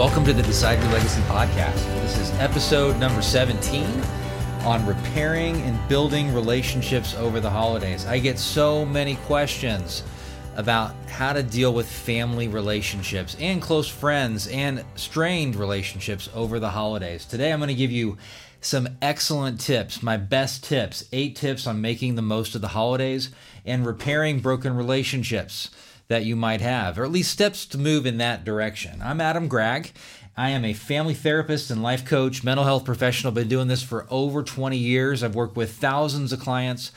Welcome to the Decide Your Legacy podcast. This is episode number 17 on repairing and building relationships over the holidays. I get so many questions about how to deal with family relationships and close friends and strained relationships over the holidays. Today, I'm going to give you some excellent tips, my best tips, eight tips on making the most of the holidays and repairing broken relationships that you might have, or at least steps to move in that direction. I'm Adam Gregg. I am a family therapist and life coach, mental health professional. Been doing this for over 20 years. I've worked with thousands of clients,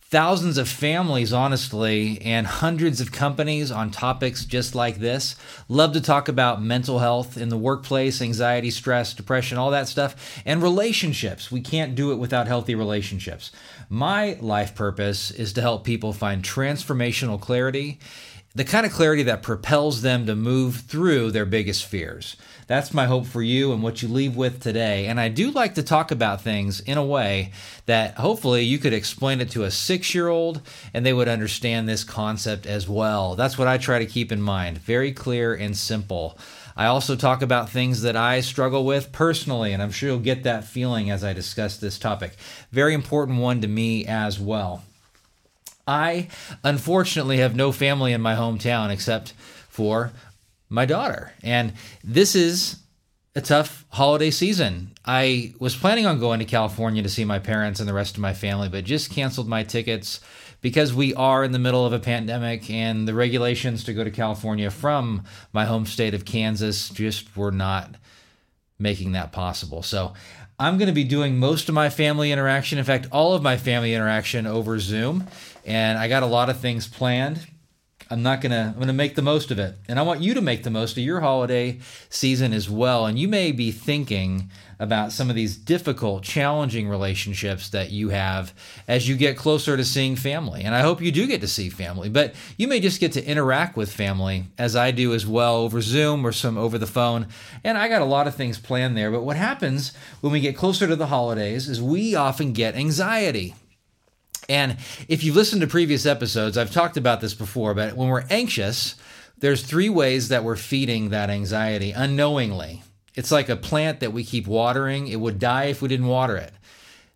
thousands of families, honestly, and hundreds of companies on topics just like this. Love to talk about mental health in the workplace, anxiety, stress, depression, all that stuff, and relationships. We can't do it without healthy relationships. My life purpose is to help people find transformational clarity the kind of clarity that propels them to move through their biggest fears. That's my hope for you and what you leave with today. And I do like to talk about things in a way that hopefully you could explain it to a six year old and they would understand this concept as well. That's what I try to keep in mind very clear and simple. I also talk about things that I struggle with personally, and I'm sure you'll get that feeling as I discuss this topic. Very important one to me as well. I unfortunately have no family in my hometown except for my daughter. And this is a tough holiday season. I was planning on going to California to see my parents and the rest of my family, but just canceled my tickets because we are in the middle of a pandemic and the regulations to go to California from my home state of Kansas just were not making that possible. So I'm going to be doing most of my family interaction, in fact, all of my family interaction over Zoom and I got a lot of things planned. I'm not gonna. I'm gonna make the most of it, and I want you to make the most of your holiday season as well. And you may be thinking about some of these difficult, challenging relationships that you have as you get closer to seeing family. And I hope you do get to see family, but you may just get to interact with family as I do as well over Zoom or some over the phone. And I got a lot of things planned there. But what happens when we get closer to the holidays is we often get anxiety. And if you've listened to previous episodes, I've talked about this before, but when we're anxious, there's three ways that we're feeding that anxiety unknowingly. It's like a plant that we keep watering, it would die if we didn't water it.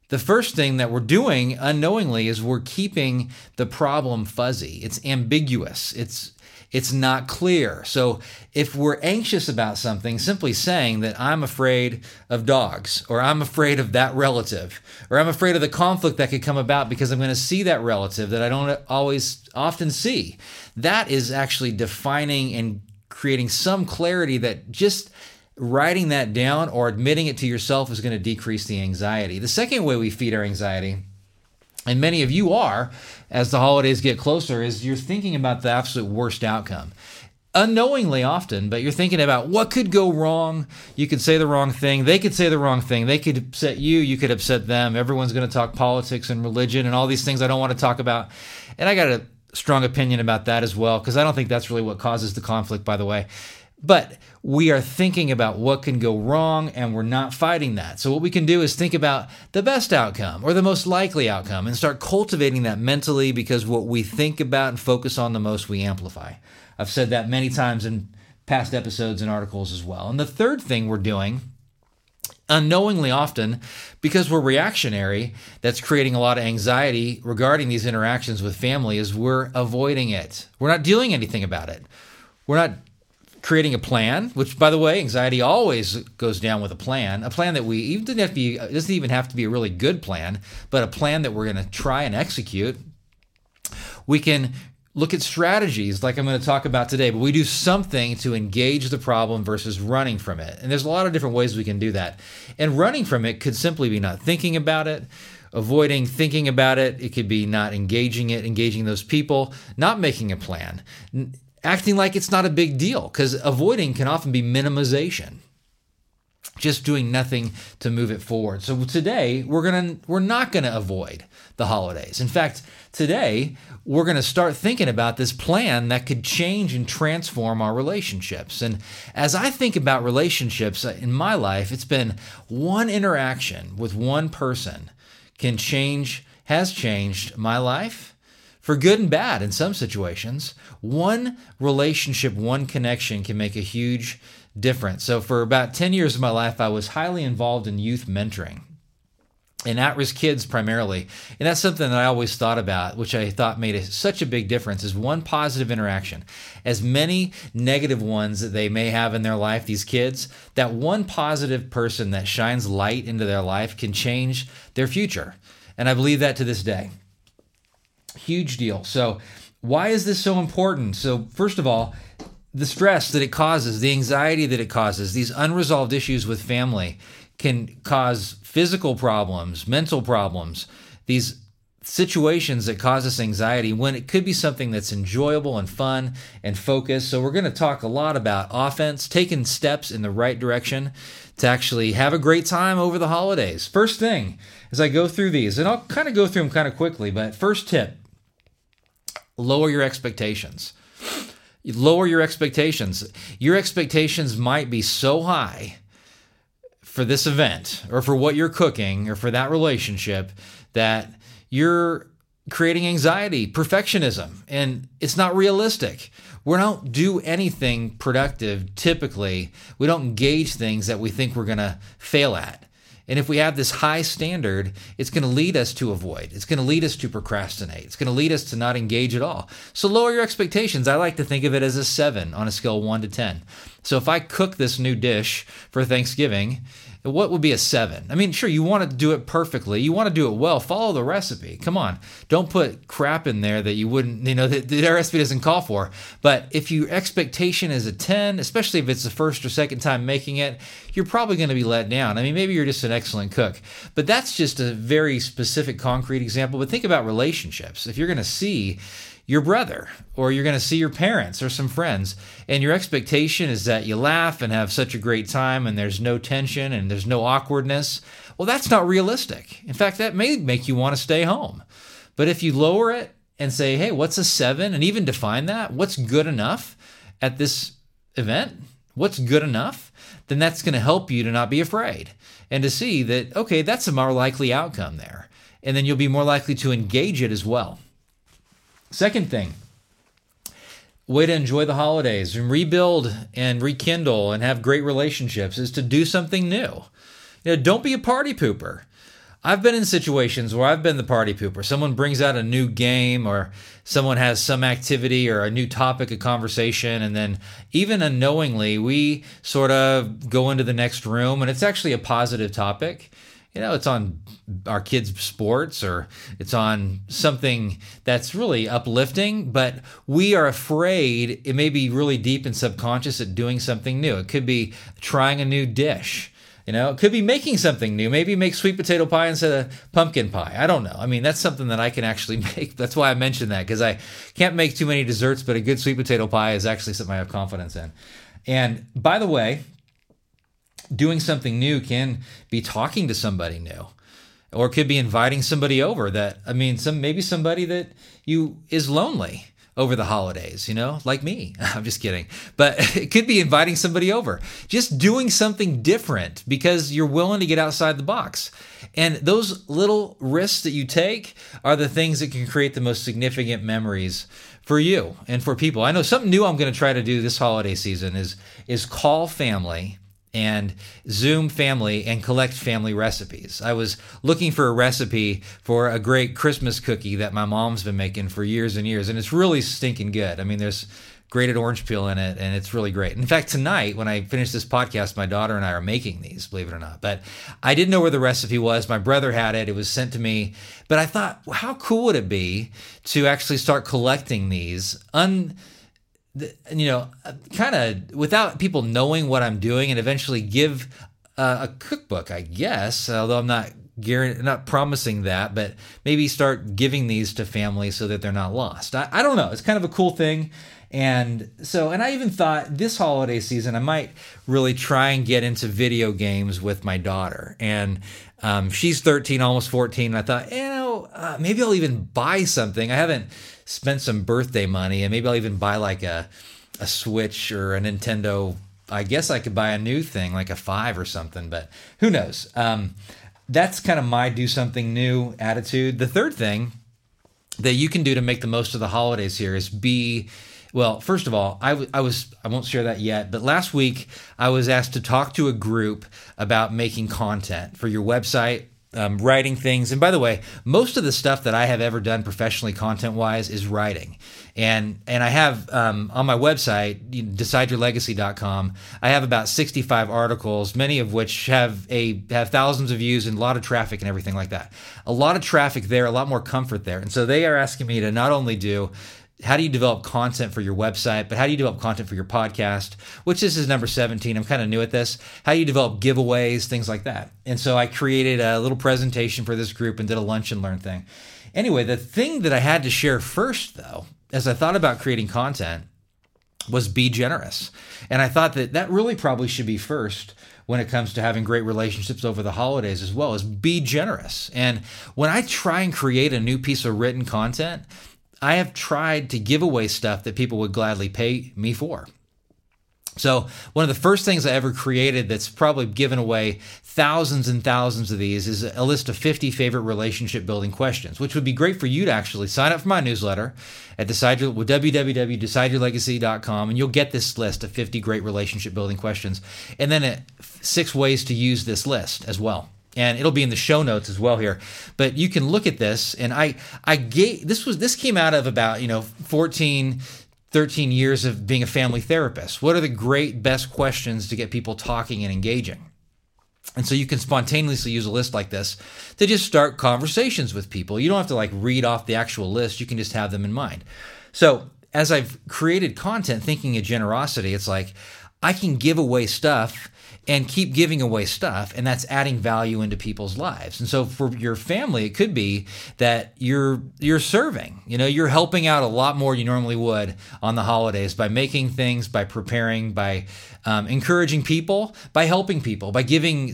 The first thing that we're doing unknowingly is we're keeping the problem fuzzy. It's ambiguous. It's it's not clear. So if we're anxious about something, simply saying that I'm afraid of dogs, or I'm afraid of that relative, or I'm afraid of the conflict that could come about because I'm going to see that relative that I don't always often see, that is actually defining and creating some clarity that just writing that down or admitting it to yourself is going to decrease the anxiety. The second way we feed our anxiety and many of you are as the holidays get closer is you're thinking about the absolute worst outcome. Unknowingly often but you're thinking about what could go wrong. You could say the wrong thing. They could say the wrong thing. They could upset you. You could upset them. Everyone's going to talk politics and religion and all these things i don't want to talk about. And i got a strong opinion about that as well because i don't think that's really what causes the conflict by the way but we are thinking about what can go wrong and we're not fighting that. So, what we can do is think about the best outcome or the most likely outcome and start cultivating that mentally because what we think about and focus on the most, we amplify. I've said that many times in past episodes and articles as well. And the third thing we're doing unknowingly often because we're reactionary that's creating a lot of anxiety regarding these interactions with family is we're avoiding it we're not doing anything about it we're not creating a plan, which, by the way, anxiety always goes down with a plan. A plan that we even doesn't have to be doesn't even have to be a really good plan, but a plan that we're going to try and execute. We can look at strategies like I'm going to talk about today, but we do something to engage the problem versus running from it. And there's a lot of different ways we can do that. And running from it could simply be not thinking about it, avoiding thinking about it. It could be not engaging it, engaging those people, not making a plan acting like it's not a big deal because avoiding can often be minimization just doing nothing to move it forward. So today we're going to we're not going to avoid the holidays. In fact, today we're going to start thinking about this plan that could change and transform our relationships. And as I think about relationships uh, in my life, it's been one interaction with one person can change has changed my life for good and bad in some situations. One relationship, one connection can make a huge difference. So, for about 10 years of my life, I was highly involved in youth mentoring and at risk kids primarily. And that's something that I always thought about, which I thought made a, such a big difference is one positive interaction. As many negative ones that they may have in their life, these kids, that one positive person that shines light into their life can change their future. And I believe that to this day. Huge deal. So, why is this so important? So, first of all, the stress that it causes, the anxiety that it causes, these unresolved issues with family can cause physical problems, mental problems, these situations that cause us anxiety when it could be something that's enjoyable and fun and focused. So, we're going to talk a lot about offense, taking steps in the right direction to actually have a great time over the holidays. First thing, as I go through these, and I'll kind of go through them kind of quickly, but first tip lower your expectations lower your expectations. Your expectations might be so high for this event or for what you're cooking or for that relationship that you're creating anxiety, perfectionism, and it's not realistic. We don't do anything productive typically. We don't gauge things that we think we're going to fail at. And if we have this high standard, it's going to lead us to avoid. It's going to lead us to procrastinate. It's going to lead us to not engage at all. So lower your expectations. I like to think of it as a seven on a scale one to 10. So if I cook this new dish for Thanksgiving what would be a seven? I mean, sure, you want to do it perfectly. You want to do it well. Follow the recipe. Come on. Don't put crap in there that you wouldn't, you know, that the recipe doesn't call for. But if your expectation is a 10, especially if it's the first or second time making it, you're probably going to be let down. I mean, maybe you're just an excellent cook. But that's just a very specific, concrete example. But think about relationships. If you're going to see, your brother or you're going to see your parents or some friends and your expectation is that you laugh and have such a great time and there's no tension and there's no awkwardness well that's not realistic in fact that may make you want to stay home but if you lower it and say hey what's a 7 and even define that what's good enough at this event what's good enough then that's going to help you to not be afraid and to see that okay that's a more likely outcome there and then you'll be more likely to engage it as well Second thing, way to enjoy the holidays and rebuild and rekindle and have great relationships is to do something new. You know, don't be a party pooper. I've been in situations where I've been the party pooper. Someone brings out a new game or someone has some activity or a new topic of conversation, and then even unknowingly, we sort of go into the next room and it's actually a positive topic you know, it's on our kids' sports or it's on something that's really uplifting, but we are afraid it may be really deep and subconscious at doing something new. It could be trying a new dish. You know, it could be making something new. Maybe make sweet potato pie instead of pumpkin pie. I don't know. I mean, that's something that I can actually make. That's why I mentioned that because I can't make too many desserts, but a good sweet potato pie is actually something I have confidence in. And by the way, doing something new can be talking to somebody new or could be inviting somebody over that i mean some maybe somebody that you is lonely over the holidays you know like me. I'm just kidding. But it could be inviting somebody over. Just doing something different because you're willing to get outside the box. And those little risks that you take are the things that can create the most significant memories for you and for people. I know something new i'm going to try to do this holiday season is is call family and Zoom family and collect family recipes. I was looking for a recipe for a great Christmas cookie that my mom's been making for years and years, and it's really stinking good. I mean, there's grated orange peel in it, and it's really great. In fact, tonight when I finish this podcast, my daughter and I are making these, believe it or not. But I didn't know where the recipe was. My brother had it, it was sent to me. But I thought, well, how cool would it be to actually start collecting these? Un- you know, kind of without people knowing what I'm doing, and eventually give uh, a cookbook, I guess. Although I'm not guaranteed, not promising that, but maybe start giving these to families so that they're not lost. I, I don't know. It's kind of a cool thing, And so, and I even thought this holiday season I might really try and get into video games with my daughter. And um, she's 13, almost 14. And I thought, you know, uh, maybe I'll even buy something. I haven't spent some birthday money, and maybe I'll even buy like a a Switch or a Nintendo. I guess I could buy a new thing like a five or something, but who knows? Um, that's kind of my do something new attitude. The third thing that you can do to make the most of the holidays here is be well, first of all, I, w- I was I won't share that yet, but last week I was asked to talk to a group about making content for your website, um, writing things. And by the way, most of the stuff that I have ever done professionally, content wise, is writing. And and I have um, on my website, decideyourlegacy.com, I have about 65 articles, many of which have a have thousands of views and a lot of traffic and everything like that. A lot of traffic there, a lot more comfort there. And so they are asking me to not only do how do you develop content for your website, but how do you develop content for your podcast, which this is number 17. I'm kind of new at this. How do you develop giveaways, things like that. And so I created a little presentation for this group and did a lunch and learn thing. Anyway, the thing that I had to share first, though, as I thought about creating content, was be generous. And I thought that that really probably should be first when it comes to having great relationships over the holidays as well is be generous. And when I try and create a new piece of written content, I have tried to give away stuff that people would gladly pay me for. So, one of the first things I ever created that's probably given away thousands and thousands of these is a list of 50 favorite relationship building questions, which would be great for you to actually sign up for my newsletter at decide your, www.decideyourlegacy.com and you'll get this list of 50 great relationship building questions and then uh, six ways to use this list as well and it'll be in the show notes as well here. But you can look at this and i i gave this was this came out of about you know 14 13 years of being a family therapist. What are the great best questions to get people talking and engaging? And so you can spontaneously use a list like this to just start conversations with people. You don't have to like read off the actual list. You can just have them in mind. So as i've created content thinking of generosity it's like i can give away stuff and keep giving away stuff and that's adding value into people's lives. And so for your family it could be that you're you're serving you know you're helping out a lot more than you normally would on the holidays by making things by preparing by um, encouraging people by helping people by giving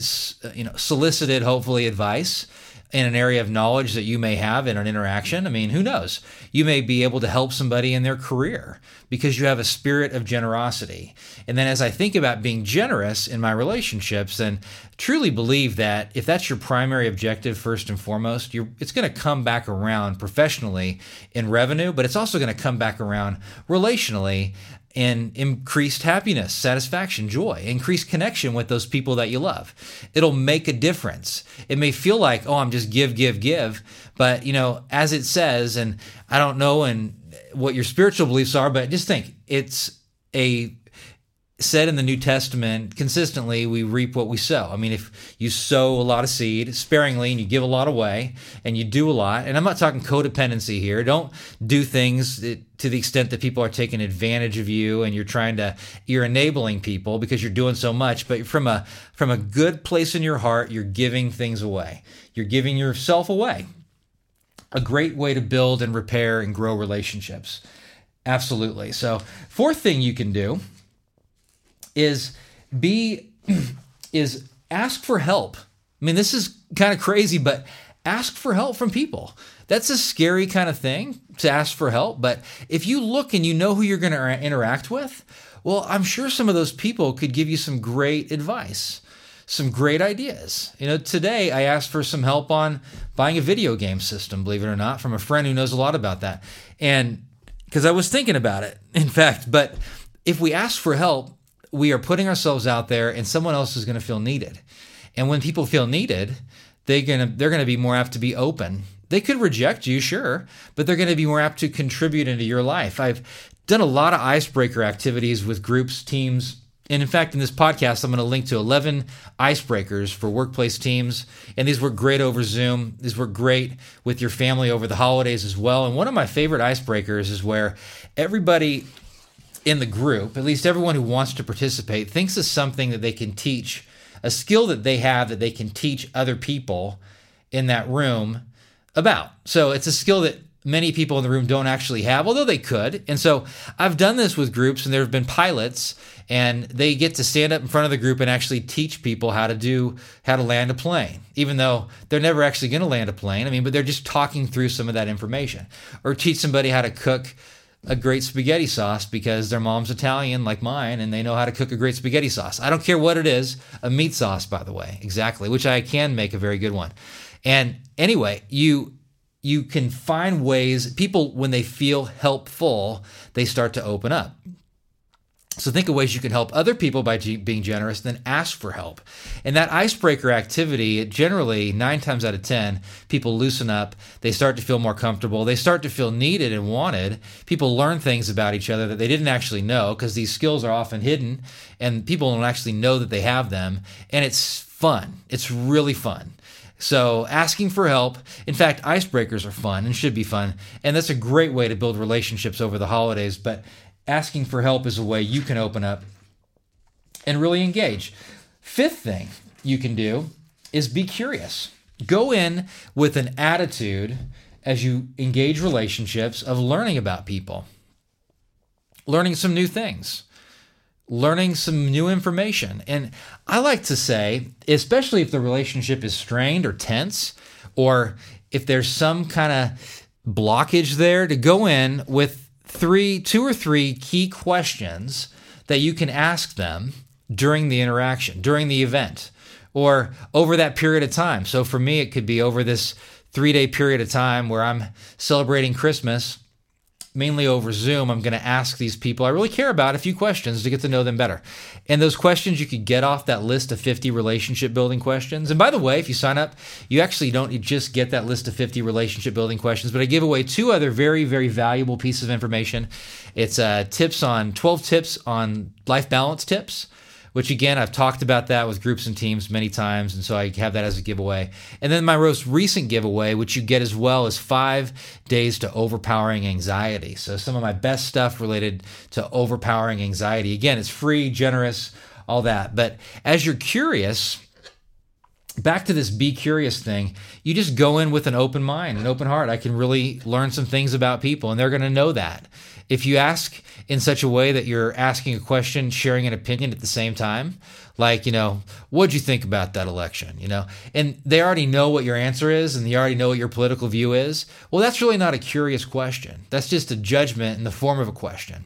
you know solicited hopefully advice in an area of knowledge that you may have in an interaction. I mean, who knows? You may be able to help somebody in their career because you have a spirit of generosity. And then as I think about being generous in my relationships, and truly believe that if that's your primary objective first and foremost, it's going to come back around professionally in revenue, but it's also going to come back around relationally and increased happiness, satisfaction, joy, increased connection with those people that you love. It'll make a difference. It may feel like, oh, I'm just give, give, give. But, you know, as it says, and I don't know and what your spiritual beliefs are, but just think it's a said in the New Testament consistently, we reap what we sow. I mean, if you sow a lot of seed sparingly and you give a lot away and you do a lot, and I'm not talking codependency here, don't do things to the extent that people are taking advantage of you and you're trying to, you're enabling people because you're doing so much, but from a, from a good place in your heart, you're giving things away. You're giving yourself away. A great way to build and repair and grow relationships. Absolutely. So, fourth thing you can do is be is ask for help. I mean, this is kind of crazy, but ask for help from people. That's a scary kind of thing to ask for help, but if you look and you know who you're going to interact with, well, I'm sure some of those people could give you some great advice, some great ideas. You know, today I asked for some help on buying a video game system, believe it or not, from a friend who knows a lot about that. And because I was thinking about it, in fact, but if we ask for help, we are putting ourselves out there and someone else is going to feel needed. And when people feel needed, they're going to they're going to be more apt to be open. They could reject you, sure, but they're going to be more apt to contribute into your life. I've done a lot of icebreaker activities with groups, teams, and in fact, in this podcast, I'm going to link to 11 icebreakers for workplace teams. And these work great over Zoom. These work great with your family over the holidays as well. And one of my favorite icebreakers is where everybody in the group, at least everyone who wants to participate, thinks of something that they can teach, a skill that they have that they can teach other people in that room about. So it's a skill that many people in the room don't actually have, although they could. And so I've done this with groups, and there have been pilots, and they get to stand up in front of the group and actually teach people how to do how to land a plane, even though they're never actually going to land a plane. I mean, but they're just talking through some of that information, or teach somebody how to cook a great spaghetti sauce because their mom's Italian like mine and they know how to cook a great spaghetti sauce. I don't care what it is, a meat sauce by the way, exactly, which I can make a very good one. And anyway, you you can find ways people when they feel helpful, they start to open up. So think of ways you can help other people by g- being generous, then ask for help. And that icebreaker activity, generally nine times out of 10, people loosen up. They start to feel more comfortable. They start to feel needed and wanted. People learn things about each other that they didn't actually know because these skills are often hidden and people don't actually know that they have them. And it's fun. It's really fun. So, asking for help, in fact, icebreakers are fun and should be fun. And that's a great way to build relationships over the holidays. But asking for help is a way you can open up and really engage. Fifth thing you can do is be curious. Go in with an attitude as you engage relationships of learning about people, learning some new things learning some new information. And I like to say, especially if the relationship is strained or tense, or if there's some kind of blockage there, to go in with three, two or three key questions that you can ask them during the interaction, during the event, or over that period of time. So for me, it could be over this three day period of time where I'm celebrating Christmas mainly over Zoom, I'm going to ask these people I really care about a few questions to get to know them better. And those questions you could get off that list of 50 relationship building questions. And by the way, if you sign up, you actually don't just get that list of 50 relationship building questions, but I give away two other very, very valuable pieces of information. It's uh, tips on 12 tips on life balance tips which again, I've talked about that with groups and teams many times. And so I have that as a giveaway. And then my most recent giveaway, which you get as well, is five days to overpowering anxiety. So some of my best stuff related to overpowering anxiety. Again, it's free, generous, all that. But as you're curious, back to this be curious thing, you just go in with an open mind, an open heart. I can really learn some things about people, and they're going to know that. If you ask in such a way that you're asking a question, sharing an opinion at the same time, like, you know, what'd you think about that election? You know, and they already know what your answer is and they already know what your political view is. Well, that's really not a curious question. That's just a judgment in the form of a question.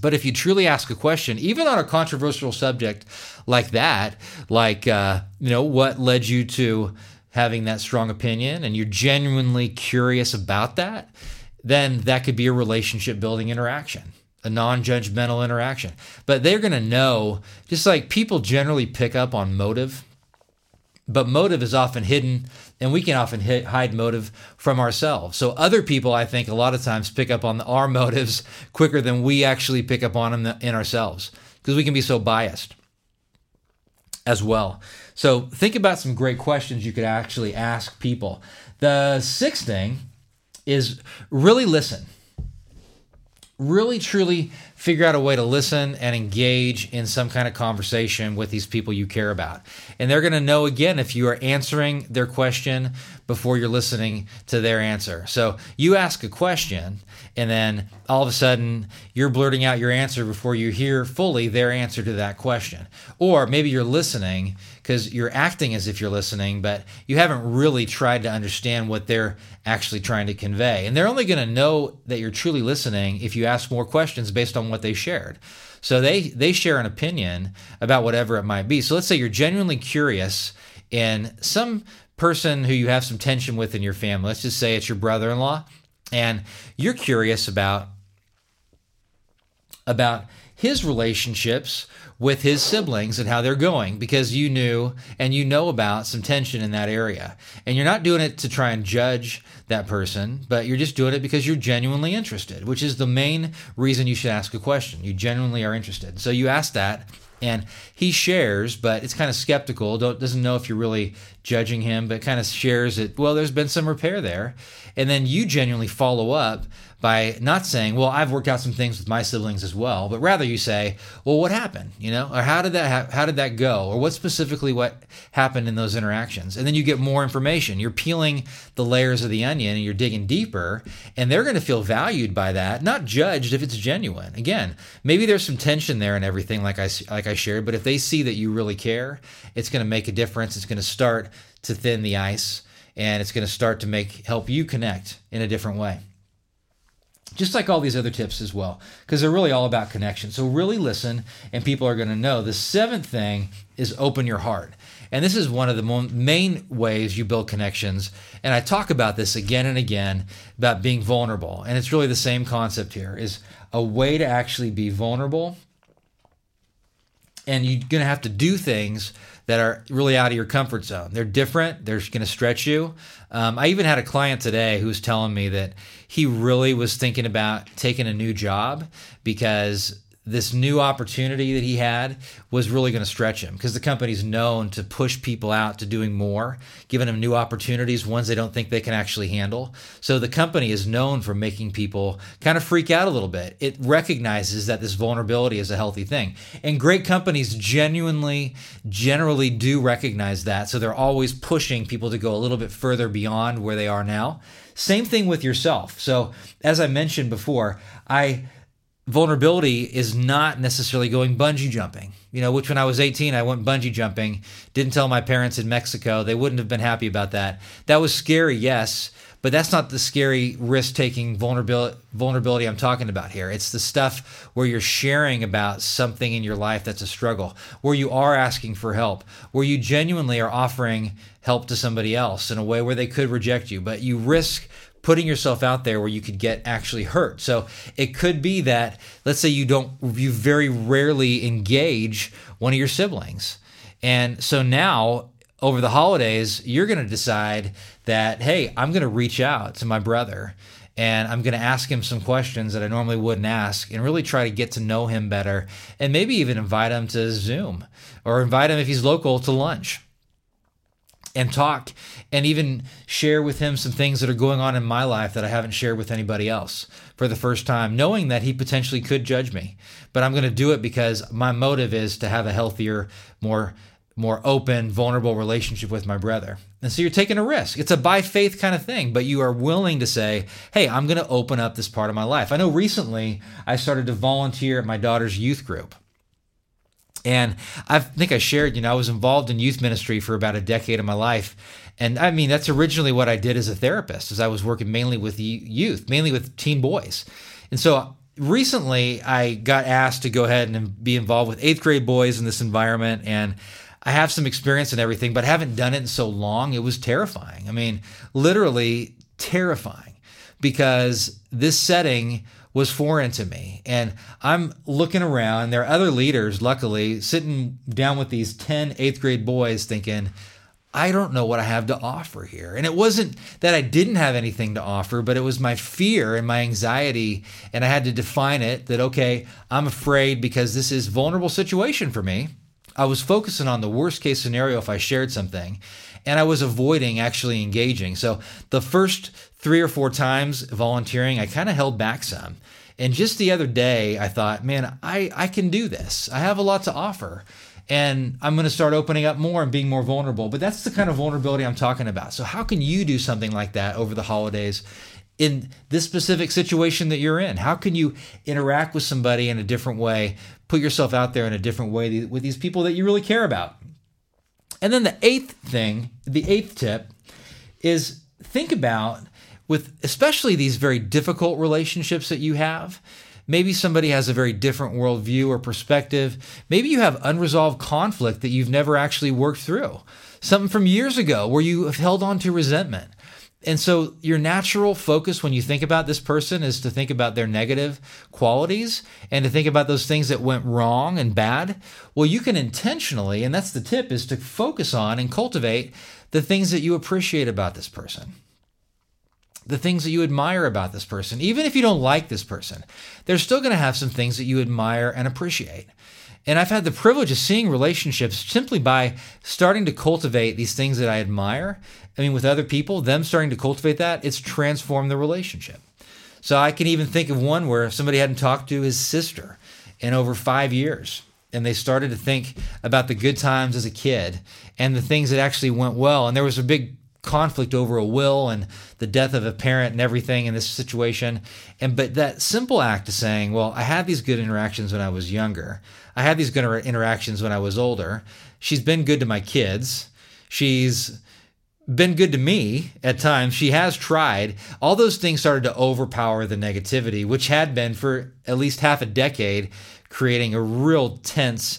But if you truly ask a question, even on a controversial subject like that, like, uh, you know, what led you to having that strong opinion, and you're genuinely curious about that, then that could be a relationship building interaction, a non judgmental interaction. But they're going to know, just like people generally pick up on motive, but motive is often hidden, and we can often hide motive from ourselves. So other people, I think, a lot of times pick up on our motives quicker than we actually pick up on them in ourselves because we can be so biased as well. So think about some great questions you could actually ask people. The sixth thing is really listen. Really, truly figure out a way to listen and engage in some kind of conversation with these people you care about. And they're going to know again if you are answering their question before you're listening to their answer. So you ask a question, and then all of a sudden you're blurting out your answer before you hear fully their answer to that question. Or maybe you're listening because you're acting as if you're listening, but you haven't really tried to understand what they're actually trying to convey. And they're only going to know that you're truly listening if you ask more questions based on what they shared. So they they share an opinion about whatever it might be. So let's say you're genuinely curious in some person who you have some tension with in your family. Let's just say it's your brother-in-law and you're curious about about his relationships with his siblings and how they're going because you knew and you know about some tension in that area. And you're not doing it to try and judge that person, but you're just doing it because you're genuinely interested, which is the main reason you should ask a question. You genuinely are interested. So you ask that and he shares, but it's kind of skeptical. Don't, doesn't know if you're really judging him, but kind of shares it. Well, there's been some repair there, and then you genuinely follow up by not saying, "Well, I've worked out some things with my siblings as well," but rather you say, "Well, what happened?" You know, or how did that ha- how did that go, or what specifically what happened in those interactions, and then you get more information. You're peeling the layers of the onion and you're digging deeper, and they're going to feel valued by that, not judged if it's genuine. Again, maybe there's some tension there and everything, like I like I shared, but if they see that you really care, it's going to make a difference. It's going to start to thin the ice, and it's going to start to make help you connect in a different way just like all these other tips as well, because they're really all about connection. So really listen, and people are going to know. The seventh thing is open your heart. And this is one of the main ways you build connections. And I talk about this again and again about being vulnerable. And it's really the same concept here is a way to actually be vulnerable. And you're going to have to do things that are really out of your comfort zone. They're different. They're going to stretch you. Um, I even had a client today who was telling me that he really was thinking about taking a new job because this new opportunity that he had was really going to stretch him because the company's known to push people out to doing more, giving them new opportunities, ones they don't think they can actually handle. So the company is known for making people kind of freak out a little bit. It recognizes that this vulnerability is a healthy thing. And great companies genuinely, generally do recognize that. So they're always pushing people to go a little bit further beyond where they are now. Same thing with yourself. So as I mentioned before, I vulnerability is not necessarily going bungee jumping. You know, which when I was 18, I went bungee jumping, didn't tell my parents in Mexico. They wouldn't have been happy about that. That was scary, yes, but that's not the scary risk taking vulnerability, vulnerability I'm talking about here. It's the stuff where you're sharing about something in your life that's a struggle, where you are asking for help, where you genuinely are offering help to somebody else in a way where they could reject you, but you risk putting yourself out there where you could get actually hurt. So it could be that let's say you don't you very rarely engage one of your siblings. And so now over the holidays, you're going to decide that hey, I'm going to reach out to my brother and I'm going to ask him some questions that I normally wouldn't ask and really try to get to know him better and maybe even invite him to Zoom or invite him if he's local to lunch and talk and even share with him some things that are going on in my life that I haven't shared with anybody else for the first time, knowing that he potentially could judge me. But I'm going to do it because my motive is to have a healthier, more more open, vulnerable relationship with my brother. And so you're taking a risk. It's a by faith kind of thing, but you are willing to say, "Hey, I'm going to open up this part of my life." I know recently I started to volunteer at my daughter's youth group. And I think I shared, you know, I was involved in youth ministry for about a decade of my life. And I mean, that's originally what I did as a therapist, as I was working mainly with youth, mainly with teen boys. And so recently I got asked to go ahead and be involved with eighth grade boys in this environment. And I have some experience and everything, but I haven't done it in so long. It was terrifying. I mean, literally terrifying because this setting was foreign to me. And I'm looking around. There are other leaders, luckily, sitting down with these 10 eighth grade boys thinking, I don't know what I have to offer here. And it wasn't that I didn't have anything to offer, but it was my fear and my anxiety. And I had to define it that, okay, I'm afraid because this is vulnerable situation for me. I was focusing on the worst case scenario if I shared something and I was avoiding actually engaging. So the first three or four times volunteering, I kind of held back some. And just the other day, I thought, man, I, I can do this. I have a lot to offer. And I'm going to start opening up more and being more vulnerable. But that's the kind of vulnerability I'm talking about. So, how can you do something like that over the holidays in this specific situation that you're in? How can you interact with somebody in a different way, put yourself out there in a different way with these people that you really care about? And then the eighth thing, the eighth tip is think about with especially these very difficult relationships that you have. Maybe somebody has a very different worldview or perspective. Maybe you have unresolved conflict that you've never actually worked through. Something from years ago where you have held on to resentment. And so your natural focus when you think about this person is to think about their negative qualities and to think about those things that went wrong and bad. Well, you can intentionally, and that's the tip, is to focus on and cultivate the things that you appreciate about this person the things that you admire about this person. Even if you don't like this person, they're still going to have some things that you admire and appreciate. And I've had the privilege of seeing relationships simply by starting to cultivate these things that I admire. I mean, with other people, them starting to cultivate that, it's transformed the relationship. So I can even think of one where somebody hadn't talked to his sister in over five years. And they started to think about the good times as a kid and the things that actually went well. And there was a big conflict over a will and the death of a parent and everything in this situation. And but that simple act of saying, well, I had these good interactions when I was younger. I had these good interactions when I was older. She's been good to my kids. She's been good to me at times. She has tried. All those things started to overpower the negativity, which had been for at least half a decade, creating a real tense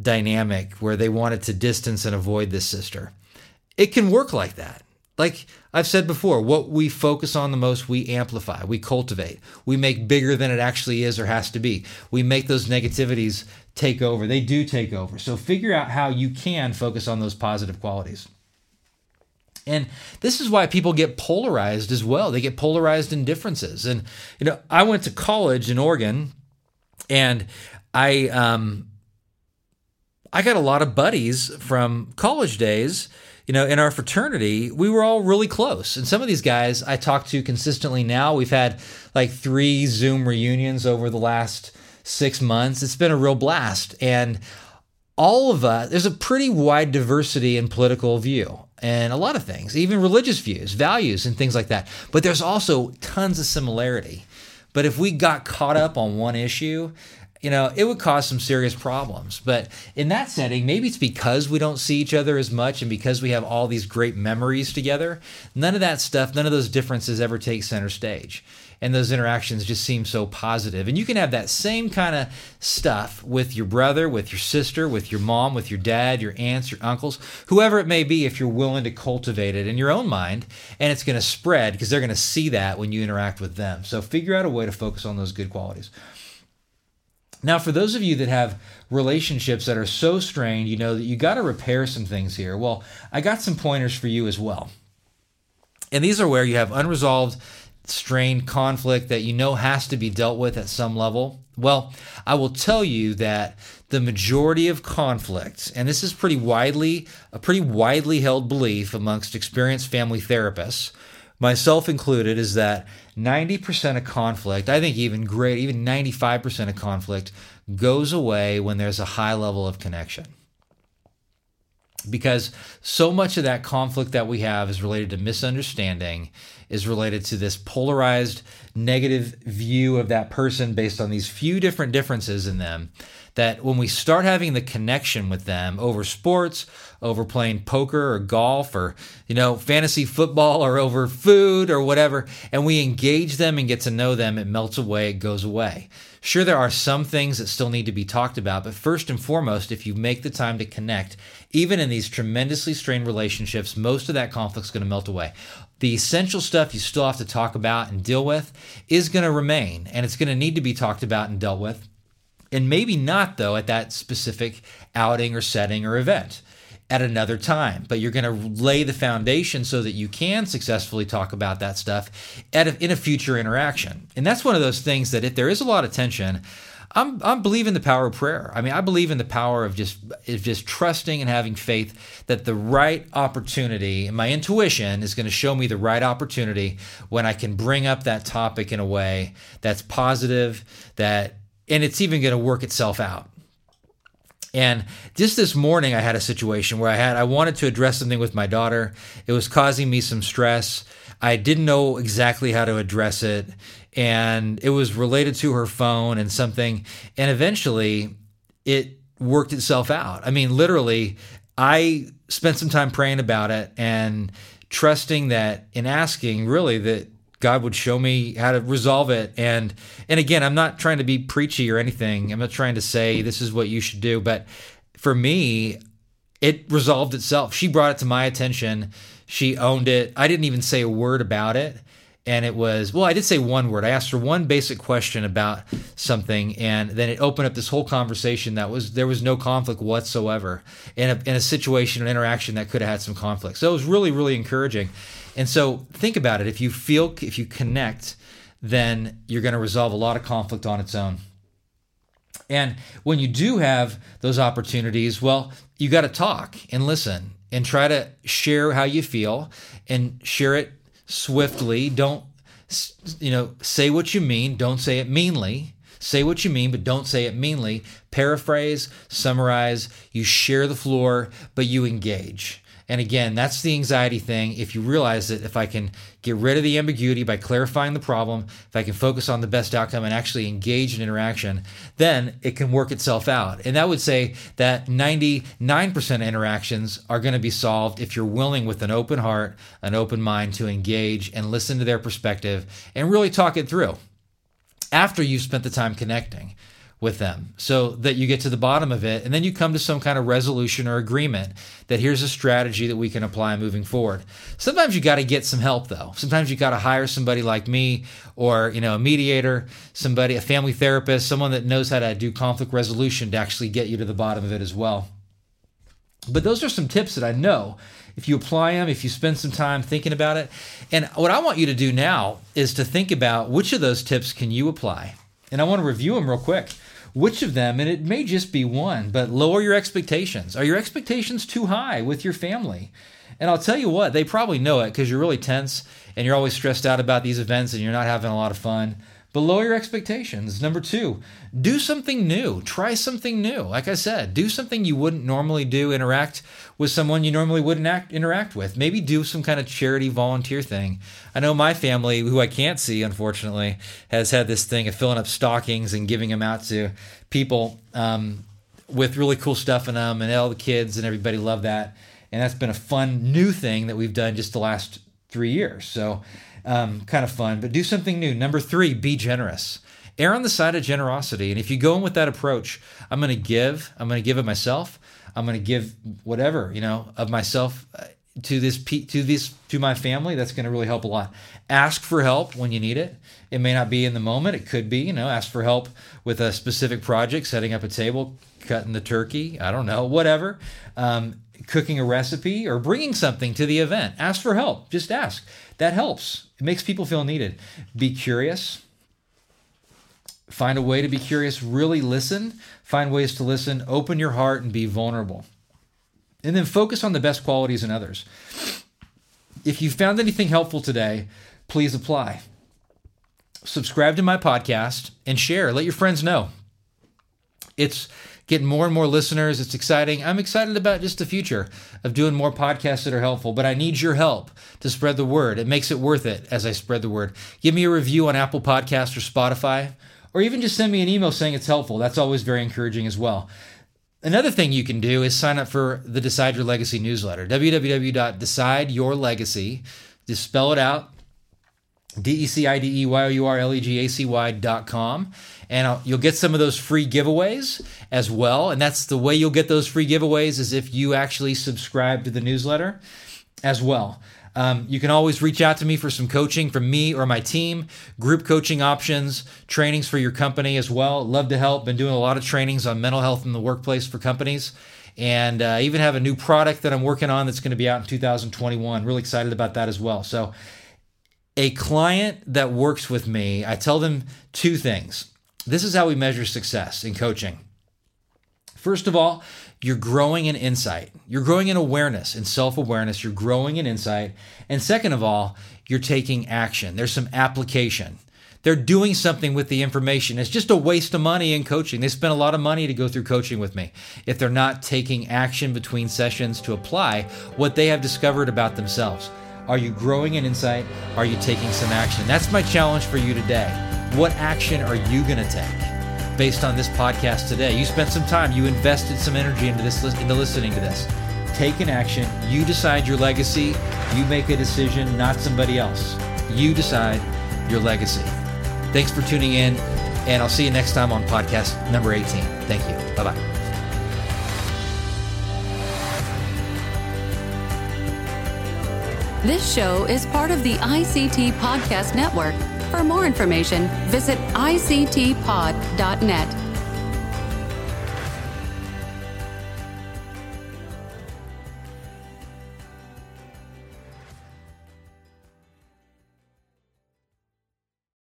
dynamic where they wanted to distance and avoid this sister it can work like that. Like I've said before, what we focus on the most, we amplify, we cultivate, we make bigger than it actually is or has to be. We make those negativities take over. They do take over. So figure out how you can focus on those positive qualities. And this is why people get polarized as well. They get polarized in differences. And you know, I went to college in Oregon, and I um, I got a lot of buddies from college days you know, in our fraternity, we were all really close. And some of these guys I talk to consistently now. We've had like three Zoom reunions over the last six months. It's been a real blast. And all of us, there's a pretty wide diversity in political view and a lot of things, even religious views, values, and things like that. But there's also tons of similarity. But if we got caught up on one issue, you know, it would cause some serious problems. But in that setting, maybe it's because we don't see each other as much and because we have all these great memories together. None of that stuff, none of those differences ever take center stage. And those interactions just seem so positive. And you can have that same kind of stuff with your brother, with your sister, with your mom, with your dad, your aunts, your uncles, whoever it may be, if you're willing to cultivate it in your own mind. And it's going to spread because they're going to see that when you interact with them. So figure out a way to focus on those good qualities. Now, for those of you that have relationships that are so strained, you know that you got to repair some things here. Well, I got some pointers for you as well. And these are where you have unresolved, strained conflict that you know has to be dealt with at some level. Well, I will tell you that the majority of conflicts, and this is pretty widely a pretty widely held belief amongst experienced family therapists, myself included, is that 90% of conflict, I think even great, even 95% of conflict goes away when there's a high level of connection. Because so much of that conflict that we have is related to misunderstanding, is related to this polarized negative view of that person based on these few different differences in them that when we start having the connection with them over sports, over playing poker or golf or, you know, fantasy football or over food or whatever, and we engage them and get to know them, it melts away, it goes away. Sure, there are some things that still need to be talked about, but first and foremost, if you make the time to connect, even in these tremendously strained relationships, most of that conflict is going to melt away. The essential stuff you still have to talk about and deal with is going to remain, and it's going to need to be talked about and dealt with and maybe not, though, at that specific outing or setting or event at another time. But you're going to lay the foundation so that you can successfully talk about that stuff at a, in a future interaction. And that's one of those things that if there is a lot of tension, I'm I'm believing the power of prayer. I mean, I believe in the power of just of just trusting and having faith that the right opportunity and my intuition is going to show me the right opportunity when I can bring up that topic in a way that's positive, that and it's even going to work itself out. And just this morning, I had a situation where I had I wanted to address something with my daughter. It was causing me some stress. I didn't know exactly how to address it, and it was related to her phone and something. And eventually, it worked itself out. I mean, literally, I spent some time praying about it and trusting that in asking, really, that God would show me how to resolve it. And and again, I'm not trying to be preachy or anything. I'm not trying to say this is what you should do, but for me, it resolved itself. She brought it to my attention. She owned it. I didn't even say a word about it. And it was, well, I did say one word. I asked her one basic question about something, and then it opened up this whole conversation that was, there was no conflict whatsoever in a, in a situation, an interaction that could have had some conflict. So it was really, really encouraging. And so think about it. If you feel, if you connect, then you're going to resolve a lot of conflict on its own. And when you do have those opportunities, well, you got to talk and listen and try to share how you feel and share it swiftly. Don't you know, say what you mean, don't say it meanly. Say what you mean, but don't say it meanly. Paraphrase, summarize, you share the floor, but you engage. And again, that's the anxiety thing. If you realize that if I can get rid of the ambiguity by clarifying the problem, if I can focus on the best outcome and actually engage in interaction, then it can work itself out. And that would say that 99% interactions are going to be solved if you're willing with an open heart, an open mind to engage and listen to their perspective and really talk it through after you've spent the time connecting with them. So that you get to the bottom of it and then you come to some kind of resolution or agreement that here's a strategy that we can apply moving forward. Sometimes you got to get some help though. Sometimes you got to hire somebody like me or you know a mediator somebody a family therapist someone that knows how to do conflict resolution to actually get you to the bottom of it as well. But those are some tips that i know. If you apply them, if you spend some time thinking about it. And what I want you to do now is to think about which of those tips can you apply. And I want to review them real quick which of them, and it may just be one, but lower your expectations. Are your expectations too high with your family? And I'll tell you what, they probably know it because you're really tense and you're always stressed out about these events and you're not having a lot of fun. But lower your expectations. Number two, do something new. Try something new. Like I said, do something you wouldn't normally do. Interact with someone you normally wouldn't act, interact with. Maybe do some kind of charity volunteer thing. I know my family, who I can't see, unfortunately, has had this thing of filling up stockings and giving them out to people um, with really cool stuff in them, and all the kids and everybody love that. And that's been a fun new thing that we've done just the last three years. So um, kind of fun, but do something new. Number three, be generous. Err on the side of generosity. And if you go in with that approach, I'm going to give, I'm going to give of myself. I'm going to give whatever, you know, of myself uh, to this to this to my family that's going to really help a lot ask for help when you need it it may not be in the moment it could be you know ask for help with a specific project setting up a table cutting the turkey i don't know whatever um, cooking a recipe or bringing something to the event ask for help just ask that helps it makes people feel needed. Be curious. Find a way to be curious. Really listen. Find ways to listen. Open your heart and be vulnerable. And then focus on the best qualities in others. If you found anything helpful today, please apply. Subscribe to my podcast and share. Let your friends know. It's getting more and more listeners. It's exciting. I'm excited about just the future of doing more podcasts that are helpful, but I need your help to spread the word. It makes it worth it as I spread the word. Give me a review on Apple Podcasts or Spotify, or even just send me an email saying it's helpful. That's always very encouraging as well. Another thing you can do is sign up for the Decide Your Legacy newsletter, www.decideyourlegacy. Just spell it out, D E C I D E Y O U R L E G A C Y dot com and I'll, you'll get some of those free giveaways as well. And that's the way you'll get those free giveaways is if you actually subscribe to the newsletter as well. Um, you can always reach out to me for some coaching from me or my team, group coaching options, trainings for your company as well. Love to help. Been doing a lot of trainings on mental health in the workplace for companies. And uh, even have a new product that I'm working on that's going to be out in 2021. Really excited about that as well. So, a client that works with me, I tell them two things. This is how we measure success in coaching. First of all, you're growing in insight. You're growing in awareness and self awareness. You're growing in insight. And second of all, you're taking action. There's some application. They're doing something with the information. It's just a waste of money in coaching. They spend a lot of money to go through coaching with me if they're not taking action between sessions to apply what they have discovered about themselves. Are you growing in insight? Are you taking some action? That's my challenge for you today. What action are you going to take based on this podcast today? You spent some time, you invested some energy into this into listening to this. Take an action. You decide your legacy. You make a decision, not somebody else. You decide your legacy. Thanks for tuning in, and I'll see you next time on podcast number 18. Thank you. Bye bye. This show is part of the ICT Podcast Network for more information, visit ictpod.net.